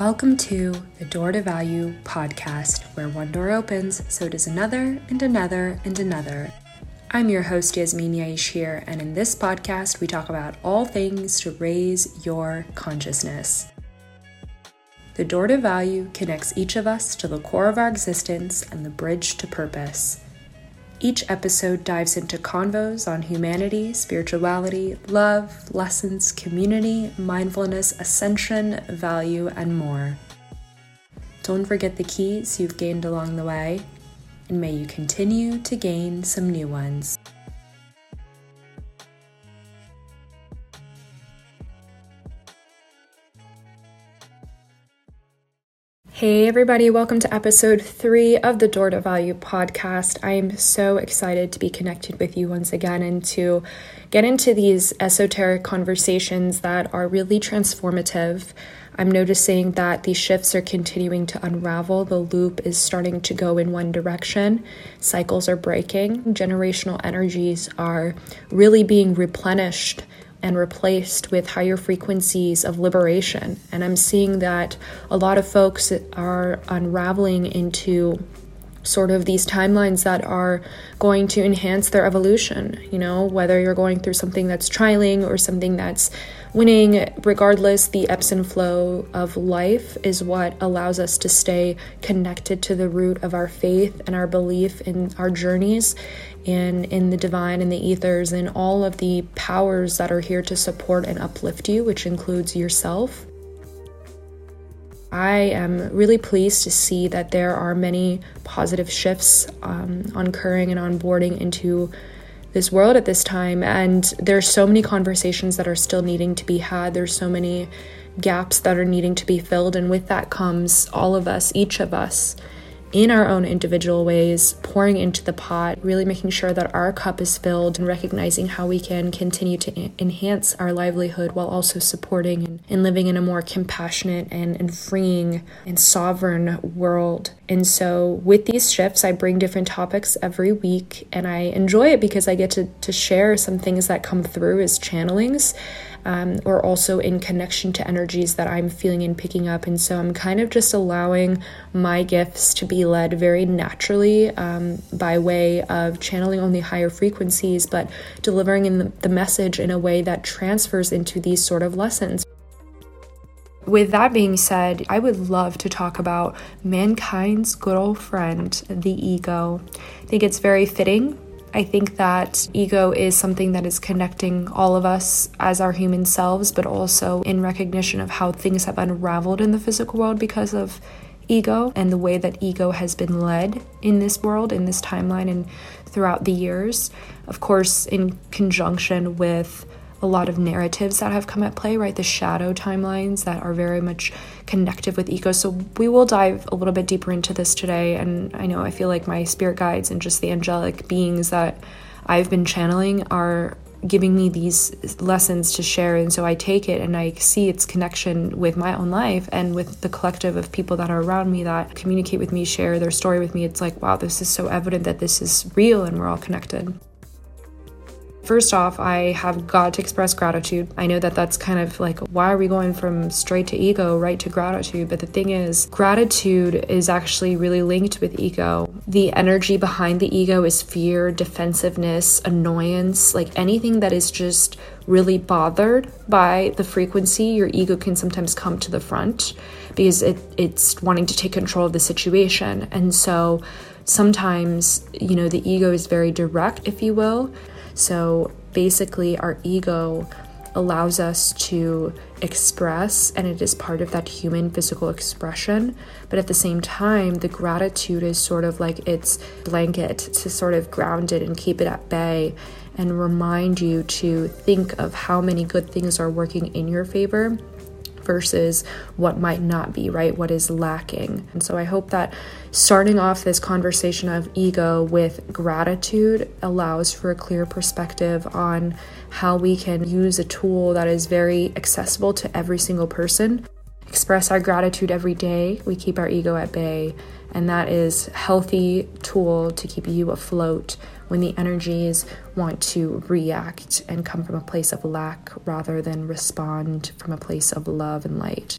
Welcome to the Door to Value podcast, where one door opens, so does another, and another, and another. I'm your host, Yasmin Yaish here, and in this podcast, we talk about all things to raise your consciousness. The Door to Value connects each of us to the core of our existence and the bridge to purpose. Each episode dives into convos on humanity, spirituality, love, lessons, community, mindfulness, ascension, value, and more. Don't forget the keys you've gained along the way, and may you continue to gain some new ones. Hey, everybody, welcome to episode three of the Door to Value podcast. I am so excited to be connected with you once again and to get into these esoteric conversations that are really transformative. I'm noticing that these shifts are continuing to unravel. The loop is starting to go in one direction. Cycles are breaking. Generational energies are really being replenished and replaced with higher frequencies of liberation. And I'm seeing that a lot of folks are unraveling into sort of these timelines that are going to enhance their evolution. You know, whether you're going through something that's trialing or something that's winning, regardless, the ebbs and flow of life is what allows us to stay connected to the root of our faith and our belief in our journeys and in the divine and the ethers and all of the powers that are here to support and uplift you, which includes yourself. I am really pleased to see that there are many positive shifts um, occurring and onboarding into this world at this time. And there's so many conversations that are still needing to be had. There's so many gaps that are needing to be filled. And with that comes all of us, each of us, in our own individual ways, pouring into the pot, really making sure that our cup is filled and recognizing how we can continue to enhance our livelihood while also supporting and, and living in a more compassionate and, and freeing and sovereign world. And so, with these shifts, I bring different topics every week, and I enjoy it because I get to, to share some things that come through as channelings um, or also in connection to energies that I'm feeling and picking up. And so I'm kind of just allowing my gifts to be led very naturally um, by way of channeling only higher frequencies, but delivering in the, the message in a way that transfers into these sort of lessons. With that being said, I would love to talk about mankind's good old friend, the ego. I think it's very fitting I think that ego is something that is connecting all of us as our human selves, but also in recognition of how things have unraveled in the physical world because of ego and the way that ego has been led in this world, in this timeline, and throughout the years. Of course, in conjunction with a lot of narratives that have come at play, right? The shadow timelines that are very much connected with ego. So we will dive a little bit deeper into this today. And I know I feel like my spirit guides and just the angelic beings that I've been channeling are giving me these lessons to share and so i take it and i see its connection with my own life and with the collective of people that are around me that communicate with me share their story with me it's like wow this is so evident that this is real and we're all connected First off, I have got to express gratitude. I know that that's kind of like, why are we going from straight to ego, right to gratitude? But the thing is, gratitude is actually really linked with ego. The energy behind the ego is fear, defensiveness, annoyance, like anything that is just really bothered by the frequency, your ego can sometimes come to the front because it, it's wanting to take control of the situation. And so sometimes, you know, the ego is very direct, if you will. So basically, our ego allows us to express, and it is part of that human physical expression. But at the same time, the gratitude is sort of like its blanket to sort of ground it and keep it at bay and remind you to think of how many good things are working in your favor versus what might not be, right? What is lacking. And so I hope that starting off this conversation of ego with gratitude allows for a clear perspective on how we can use a tool that is very accessible to every single person. Express our gratitude every day. We keep our ego at bay, and that is healthy tool to keep you afloat when the energies want to react and come from a place of lack rather than respond from a place of love and light.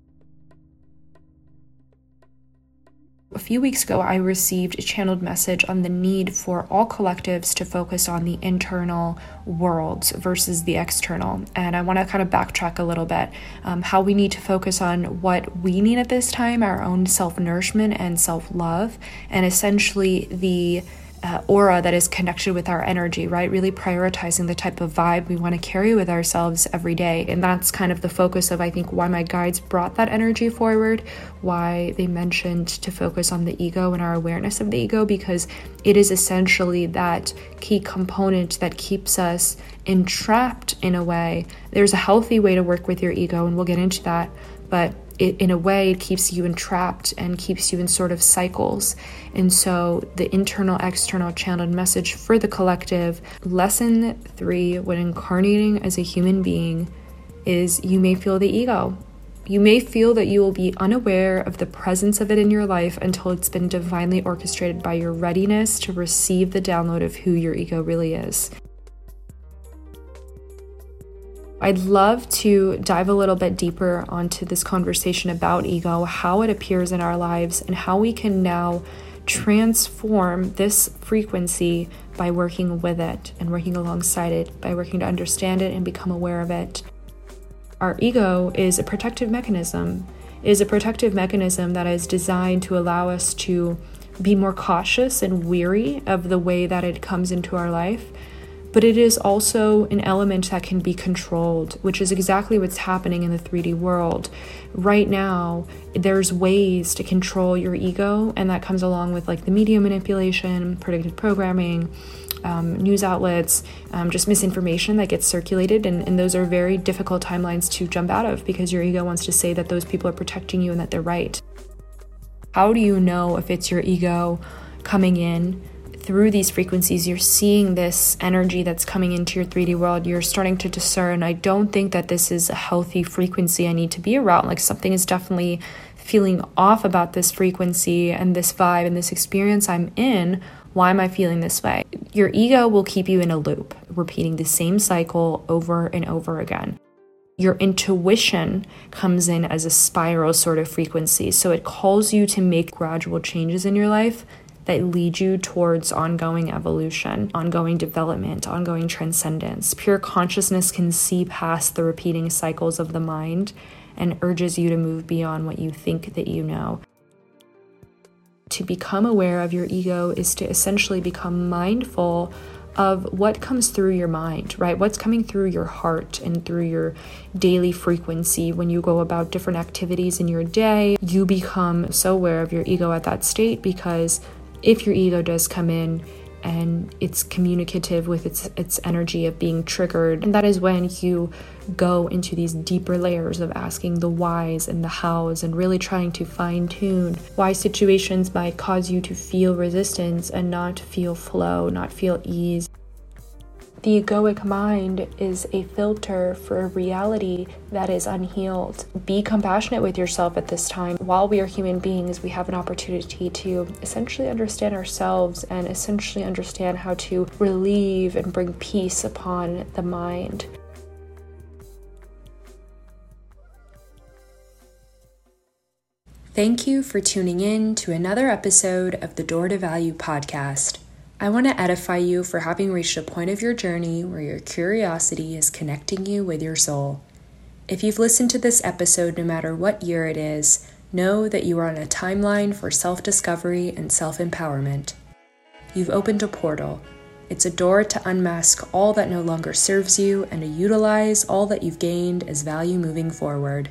Few weeks ago, I received a channeled message on the need for all collectives to focus on the internal worlds versus the external. And I want to kind of backtrack a little bit um, how we need to focus on what we need at this time, our own self nourishment and self love, and essentially the uh, aura that is connected with our energy, right? Really prioritizing the type of vibe we want to carry with ourselves every day. And that's kind of the focus of, I think, why my guides brought that energy forward, why they mentioned to focus on the ego and our awareness of the ego, because it is essentially that key component that keeps us entrapped in a way. There's a healthy way to work with your ego, and we'll get into that. But it, in a way, it keeps you entrapped and keeps you in sort of cycles. And so, the internal external channeled message for the collective lesson three, when incarnating as a human being, is you may feel the ego. You may feel that you will be unaware of the presence of it in your life until it's been divinely orchestrated by your readiness to receive the download of who your ego really is. I'd love to dive a little bit deeper onto this conversation about ego, how it appears in our lives, and how we can now transform this frequency by working with it and working alongside it, by working to understand it and become aware of it. Our ego is a protective mechanism. It is a protective mechanism that is designed to allow us to be more cautious and weary of the way that it comes into our life but it is also an element that can be controlled, which is exactly what's happening in the 3D world. Right now, there's ways to control your ego, and that comes along with like the media manipulation, predictive programming. Um, news outlets, um, just misinformation that gets circulated, and, and those are very difficult timelines to jump out of because your ego wants to say that those people are protecting you and that they're right. How do you know if it's your ego coming in through these frequencies, you're seeing this energy that's coming into your 3D world. You're starting to discern, I don't think that this is a healthy frequency I need to be around. Like something is definitely feeling off about this frequency and this vibe and this experience I'm in. Why am I feeling this way? Your ego will keep you in a loop, repeating the same cycle over and over again your intuition comes in as a spiral sort of frequency. So it calls you to make gradual changes in your life that lead you towards ongoing evolution, ongoing development, ongoing transcendence. Pure consciousness can see past the repeating cycles of the mind and urges you to move beyond what you think that you know. To become aware of your ego is to essentially become mindful of what comes through your mind, right? What's coming through your heart and through your daily frequency when you go about different activities in your day. You become so aware of your ego at that state because if your ego does come in and it's communicative with its its energy of being triggered and that is when you go into these deeper layers of asking the whys and the hows and really trying to fine tune why situations might cause you to feel resistance and not feel flow not feel ease the egoic mind is a filter for a reality that is unhealed. Be compassionate with yourself at this time. While we are human beings, we have an opportunity to essentially understand ourselves and essentially understand how to relieve and bring peace upon the mind. Thank you for tuning in to another episode of the Door to Value podcast. I want to edify you for having reached a point of your journey where your curiosity is connecting you with your soul. If you've listened to this episode, no matter what year it is, know that you are on a timeline for self discovery and self empowerment. You've opened a portal. It's a door to unmask all that no longer serves you and to utilize all that you've gained as value moving forward.